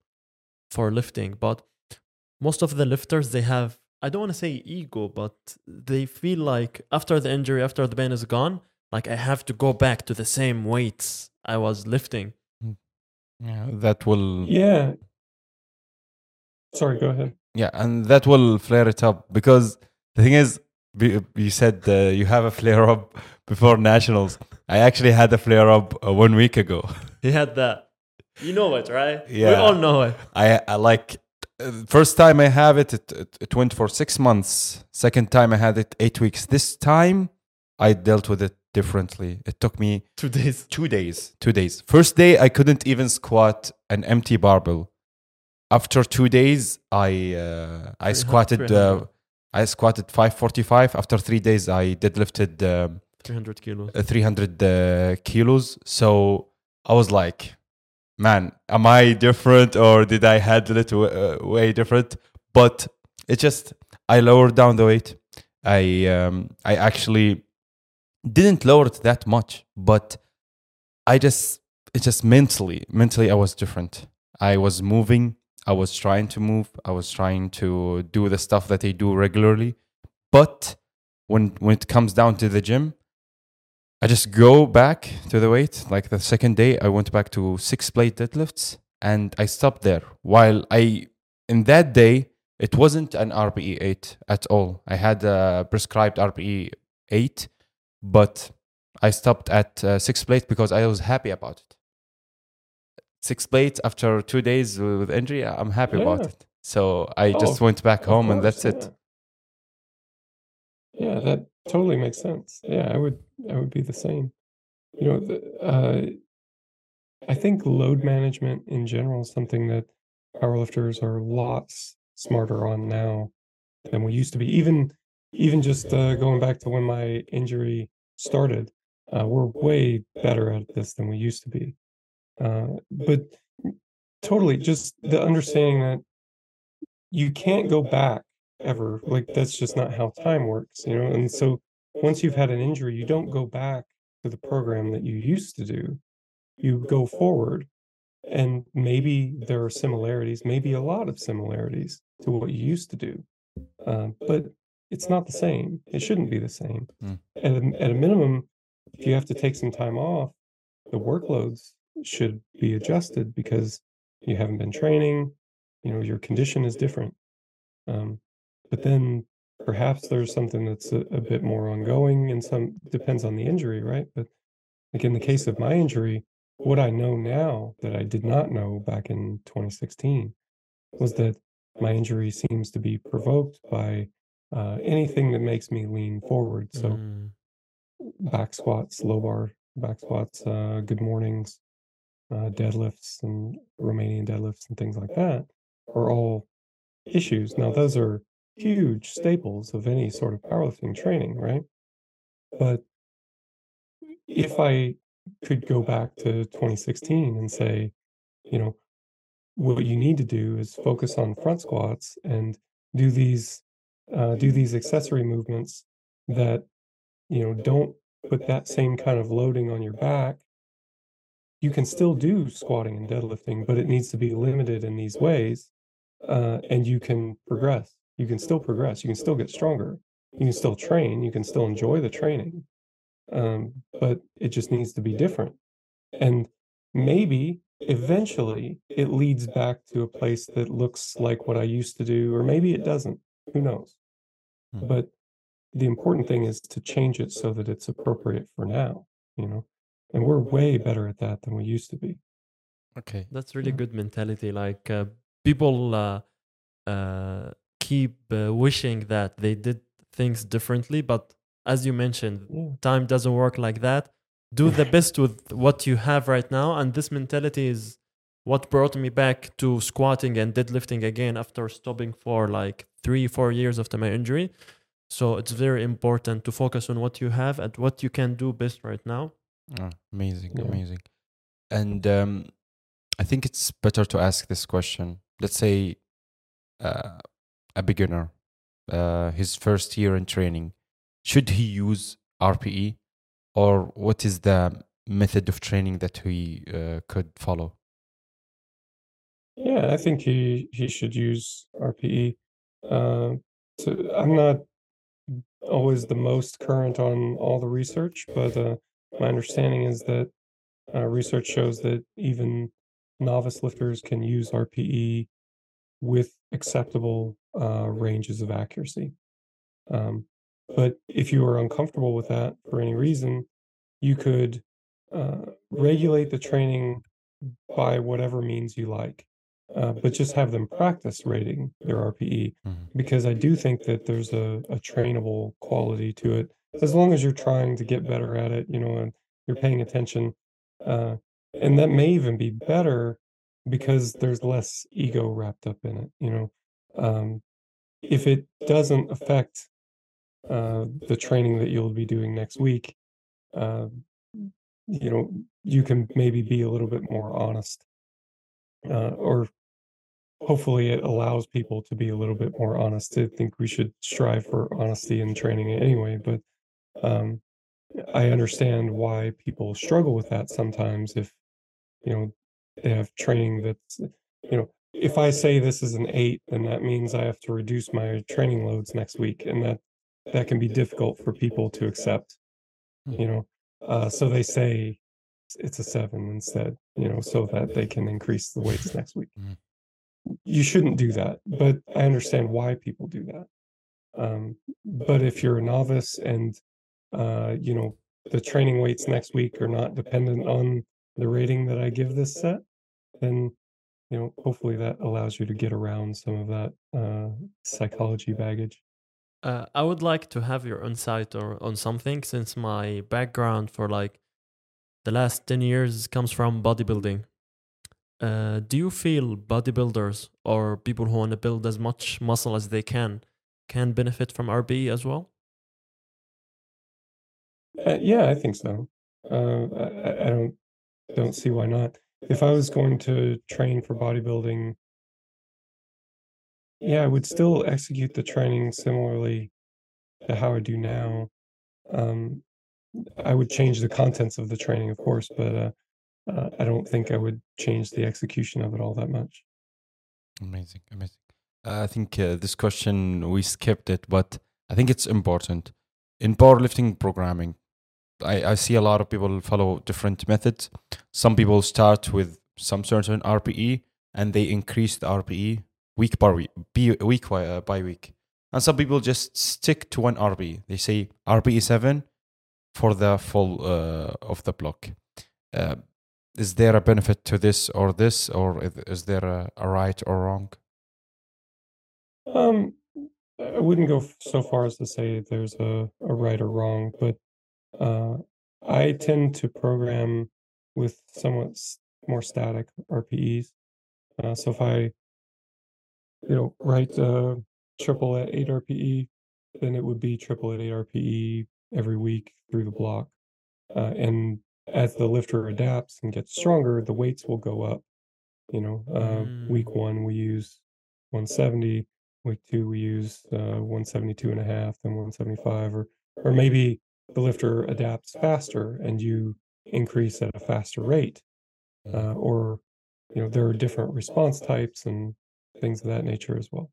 for lifting but most of the lifters they have i don't want to say ego but they feel like after the injury after the pain is gone like i have to go back to the same weights i was lifting. Yeah, that will yeah sorry go ahead Yeah, and that will flare it up because the thing is, you said uh, you have a flare up before nationals. I actually had a flare up uh, one week ago. he had that you know it right Yeah, we all know it I, I like uh, first time I have it, it, it, it went for six months. Second time I had it eight weeks. This time I dealt with it differently. It took me two days two days. Two days. First day I couldn't even squat an empty barbell. After two days, I uh, I squatted. Uh, I squatted 545. After three days, I deadlifted um 300 kilos uh, 300 uh, kilos. So I was like, man, am I different or did I handle it w- uh, way different? But it just, I lowered down the weight. I um, I actually didn't lower it that much, but I just, it just mentally, mentally, I was different. I was moving. I was trying to move. I was trying to do the stuff that I do regularly. But when when it comes down to the gym, I just go back to the weight. Like the second day, I went back to six plate deadlifts and I stopped there. While I, in that day, it wasn't an RPE 8 at all. I had a prescribed RPE 8, but I stopped at uh, six plate because I was happy about it. Six plates after two days with injury, I'm happy about it. So I Oh, just went back home and course, that's it. Yeah. yeah, that totally makes sense. Yeah, I would I would be the same. You know, the, uh, I think load management in general is something that powerlifters are lots smarter on now than we used to be. Even even just uh, going back to when my injury started, uh, we're way better at this than we used to be. Uh, but totally, just the understanding that you can't go back ever. Like that's just not how time works, you know. And so once you've had an injury, you don't go back to the program that you used to do. You go forward, and maybe there are similarities, maybe a lot of similarities to what you used to do, uh, but it's not the same. It shouldn't be the same. Mm. At, a, at a minimum, if you have to take some time off, the workloads should be adjusted because you haven't been training. You know, your condition is different. Um, but then perhaps there's something that's a, a bit more ongoing and some depends on the injury, right? But like in the case of my injury, what I know now that I did not know back in 2016 was that my injury seems to be provoked by uh, anything that makes me lean forward. So Mm. back squats, low bar back squats, uh, good mornings, uh, deadlifts, and Romanian deadlifts, and things like that are all issues. Now, those are huge staples of any sort of powerlifting training, right? But if I could go back to 2016 and say, you know, what you need to do is focus on front squats and do these uh, do these accessory movements that you know don't put that same kind of loading on your back you can still do squatting and deadlifting but it needs to be limited in these ways uh, and you can progress. You can still progress. You can still get stronger. You can still train. You can still enjoy the training um, but it just needs to be different. And maybe eventually it leads back to a place that looks like what i used to do or maybe it doesn't. Who knows? Hmm. but the important thing is to change it so that it's appropriate for now you know and we're way better at that than we used to be Okay. That's really Yeah. good mentality. Like uh, people uh, uh, keep uh, wishing that they did things differently, but as you mentioned, yeah time doesn't work like that. Do the best with what you have right now, and this mentality is what brought me back to squatting and deadlifting again after stopping for like three, four years after my injury. So it's very important to focus on what you have and what you can do best right now. Oh, amazing, Yeah. amazing. And um, I think it's better to ask this question. Let's say uh, a beginner, uh, his first year in training, should he use RPE, or what is the method of training that he uh, could follow? yeah i think he he should use rpe uh, so i'm not always the most current on all the research but uh, my understanding is that uh, research shows that even novice lifters can use RPE with acceptable uh, ranges of accuracy. Um, but if you are uncomfortable with that for any reason, you could uh, regulate the training by whatever means you like, uh, but just have them practice rating their RPE Mhm. because I do think that there's a, a trainable quality to it. As long as you're trying to get better at it, you know, and you're paying attention. Uh, and that may even be better because there's less ego wrapped up in it, you know. Um, if it doesn't affect uh, the training that you'll be doing next week, uh, you know, you can maybe be a little bit more honest, uh, or hopefully it allows people to be a little bit more honest. I think we should strive for honesty in training anyway, but um, I understand why people struggle with that sometimes if you know they have training that's you know if I say this is an eight, then that means I have to reduce my training loads next week, and that that can be difficult for people to accept. You know, uh, so they say it's a seven instead. You know, so that they can increase the weights next week. Mhm. You shouldn't do that, but I understand why people do that. Um, but if you're a novice and uh, you know the training weights next week are not dependent on the rating that I give this set, then you know hopefully that allows you to get around some of that uh, psychology baggage. Uh, I would like to have your insight or on something since my background for like the last 10 years comes from bodybuilding. Uh, do you feel bodybuilders or people who want to build as much muscle as they can can benefit from RPE as well? Uh, yeah, I think so. Uh, I, I don't don't see why not. If I was going to train for bodybuilding, yeah, I would still execute the training similarly to how I do now. Um, I would change the contents of the training, of course, but uh, uh, I don't think I would change the execution of it all that much. Amazing, amazing. I think uh, this question we skipped it, but I think it's important in powerlifting programming. I, I see a lot of people follow different methods. Some people start with some certain RPE and they increase the RPE week by week, week by, uh, by week. And some people just stick to one RPE. They say RPE 7 for the full uh, of the block. Uh, is there a benefit to this or this, or is there a, a right or wrong? Um, I wouldn't go so far as to say there's a, a right or wrong, but uh, I tend to program with somewhat more static RPEs. Uh, so if I, you know, write uh, triple at 8 RPE, then it would be triple at 8 RPE every week through the block. Uh, and as the lifter adapts and gets stronger, the weights will go up. You know, uh, mm. week one we use 170, week two we use uh, 172 and a half and 175, or or maybe the lifter adapts faster and you increase at a faster rate, uh, or you know there are different response types and things of that nature as well.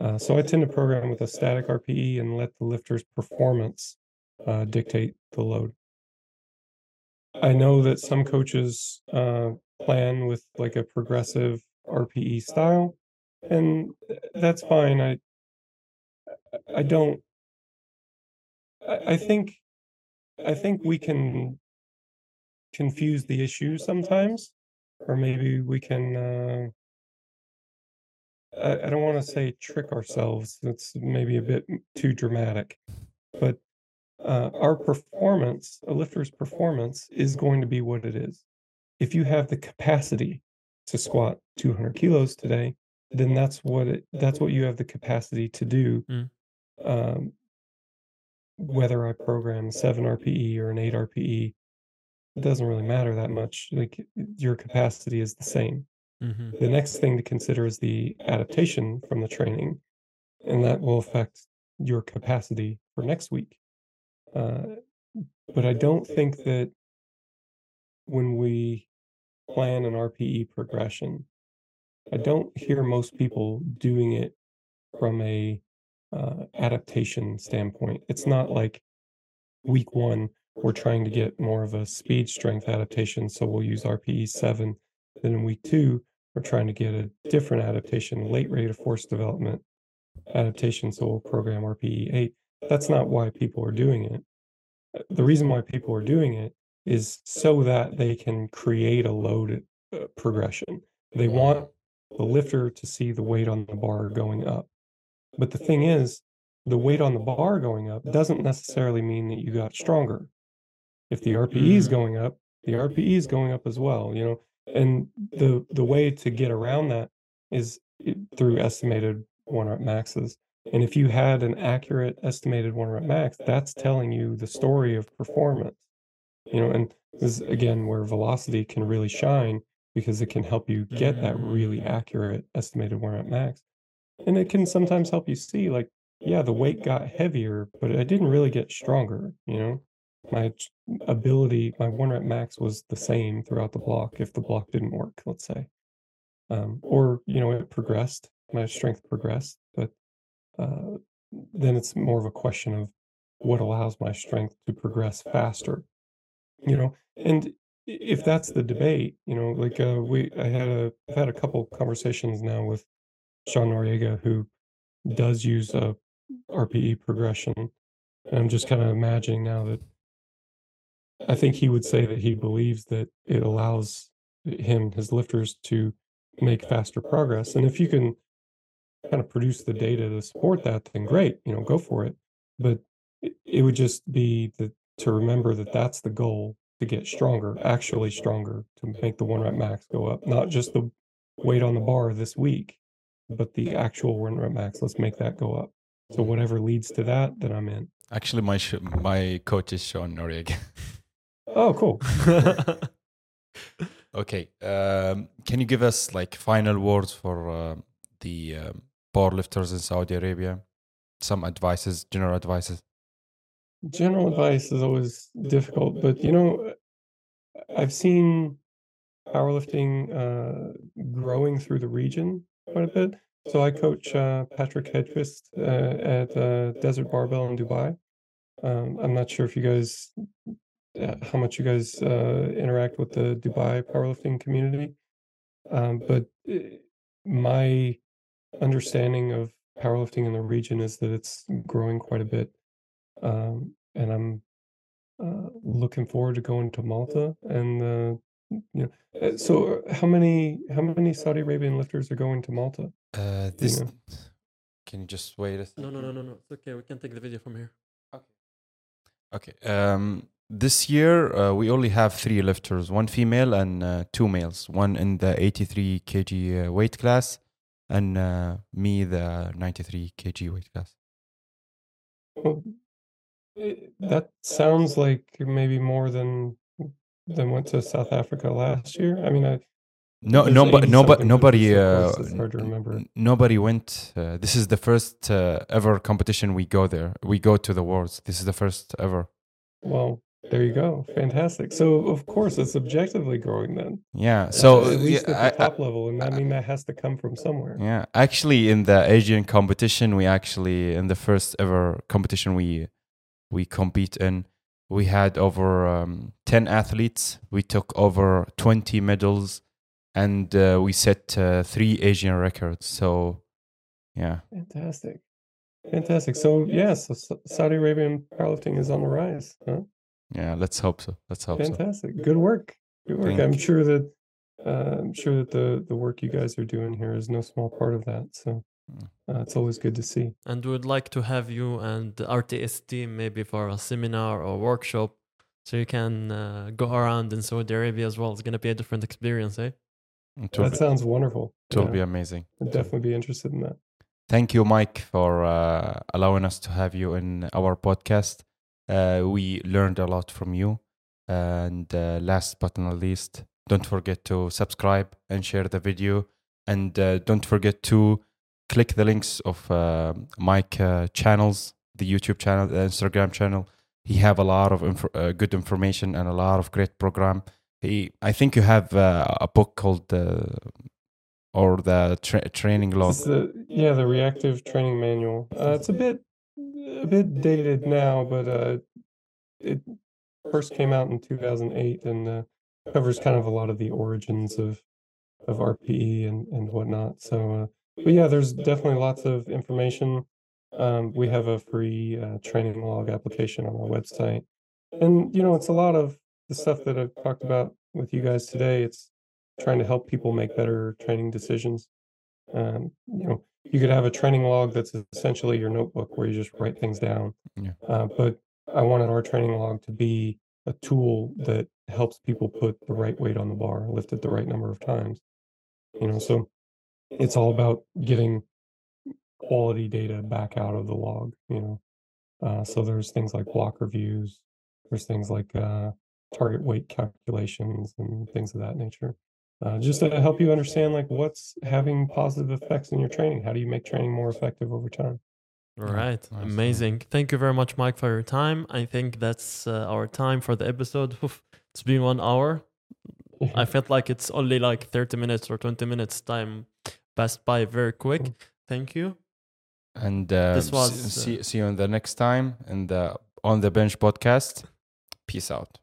Uh, so I tend to program with a static RPE and let the lifter's performance uh, dictate the load. I know that some coaches uh, plan with like a progressive RPE style, and that's fine. I I don't. I, I think I think we can confuse the issue sometimes, or maybe we can. Uh, I, I don't want to say trick ourselves. It's maybe a bit too dramatic, but uh, our performance, a lifter's performance, is going to be what it is. If you have the capacity to squat 200 kilos today, then that's what it. That's what you have the capacity to do. Mm. Um, whether I program seven RPE or an eight RPE, it doesn't really matter that much. Like your capacity is the same. Mm-hmm. The next thing to consider is the adaptation from the training, and that will affect your capacity for next week. Uh, but I don't think that when we plan an RPE progression, I don't hear most people doing it from a uh, adaptation standpoint. It's not like week one we're trying to get more of a speed strength adaptation, so we'll use RPE seven. Then in week two we're trying to get a different adaptation, late rate of force development adaptation, so we'll program RPE eight. That's not why people are doing it. Uh, the reason why people are doing it is so that they can create a load uh, progression. They want the lifter to see the weight on the bar going up. But the thing is, the weight on the bar going up doesn't necessarily mean that you got stronger. If the RPE is mm-hmm. going up, the RPE is going up as well, you know. And the the way to get around that is through estimated one rep maxes. And if you had an accurate estimated one rep max, that's telling you the story of performance. You know, and this is again where velocity can really shine because it can help you get that really mm. accurate estimated one rep max. And it can sometimes help you see, like, yeah, the weight got heavier, but I didn't really get stronger. You know, my ability, my one rep max was the same throughout the block if the block didn't work, let's say. Um, or, you know, it progressed, my strength progressed, but uh, then it's more of a question of what allows my strength to progress faster you know and if that's the debate you know like uh, we i had a i've had a couple conversations now with sean noriega who does use a rpe progression and i'm just kind of imagining now that i think he would say that he believes that it allows him his lifters to make faster progress and if you can kind of produce the data to support that, then great, you know, go for it. But it, would just be the, to remember that that's the goal to get stronger, actually stronger, to make the one rep max go up, not just the weight on the bar this week, but the actual one rep max. Let's make that go up. So whatever leads to that, then I'm in. Actually, my sh- my coach is Sean Noriega. Oh, cool. okay, um, can you give us like final words for uh, the um, powerlifters in Saudi Arabia? Some advices, general advices. General advice is always difficult, but you know, I've seen powerlifting uh, growing through the region quite a bit. So I coach uh, Patrick Hedquist uh, at uh, Desert Barbell in Dubai. Um, I'm not sure if you guys, uh, how much you guys uh, interact with the Dubai powerlifting community, um, but uh, my understanding of powerlifting in the region is that it's growing quite a bit, um, and I'm looking forward to going to Malta and you know. uh, So uh, how many how many Saudi Arabian lifters are going to Malta? Uh, this. know. Can you just wait? A no, no, no, no, no. It's okay. We can take the video from here. Okay. Okay. Um, this year uh, we only have three lifters: one female and uh, two males. One in the 83 kg uh, weight class, and uh, me the 93 kg weight class. Well, that sounds like maybe more than than went to South Africa last year. I mean, I, No, There's nobody, nobody, nobody, uh, hard to remember. nobody went. Uh, this is the first uh, ever competition we go there. We go to the worlds. This is the first ever. well, there you go, fantastic. So of course it's objectively growing then. Yeah. So at least yeah, at the I- I- top level, and I mean that has to come from somewhere. Yeah, actually, in the Asian competition, we actually in the first ever competition we we compete in, we had over um, ten athletes. We took over twenty medals, and uh, we set uh, three Asian records. So, yeah, Fantastic, fantastic. So yes, so Saudi Arabian powerlifting is on the rise. Huh? yeah. Let's hope so. Let's hope so. Fantastic. Good work. Good work. Thank I'm sure that uh, I'm sure that the the work you guys are doing here is no small part of that. So. Uh, it's always good to see. And we would like to have you and the RTS team maybe for a seminar or workshop so you can uh, go around in Saudi Arabia as well. It's going to be a different experience, eh? It will, That be, sounds wonderful. it will Yeah, be amazing. I'd definitely be interested in that. Thank you, Mike, for uh, allowing us to have you in our podcast. Uh, we learned a lot from you. And uh, last but not least, don't forget to subscribe and share the video. And uh, don't forget to click the links of uh, Mike uh, channels, the YouTube channel, the Instagram channel. He have a lot of inf- uh, good information and a lot of great program. He, I think you have uh, a book called uh, or the tra- training the yeah the reactive training manual. Uh, it's a bit a bit dated now, but it first came out in 2008 and covers kind of a lot of the origins of of RPE and and whatnot. So, but yeah, there's definitely lots of information. Um, we have a free uh, training log application on our website, and you know it's a lot of the stuff that I've talked about with you guys today. It's trying to help people make better training decisions. Um, you know, you could have a training log that's essentially your notebook where you just write things down. Yeah. Uh, but I wanted our training log to be a tool that helps people put the right weight on the bar, lift it the right number of times. You know, so it's all about getting quality data back out of the log. You know, uh, so there's things like block reviews. There's things like uh, target weight calculations and things of that nature uh, just to help you understand like what's having positive effects in your training how do you make training more effective over time All right, nice, nice. amazing. Thank you very much, Mike, for your time. I think that's uh, our time for the episode. Oof, It's been one hour. I felt like it's only like 30 minutes or 20 minutes. Time passed by very quick. Mm. Thank you. And uh, This was, uh, see, see you on the next time and the On the Bench podcast. Peace out.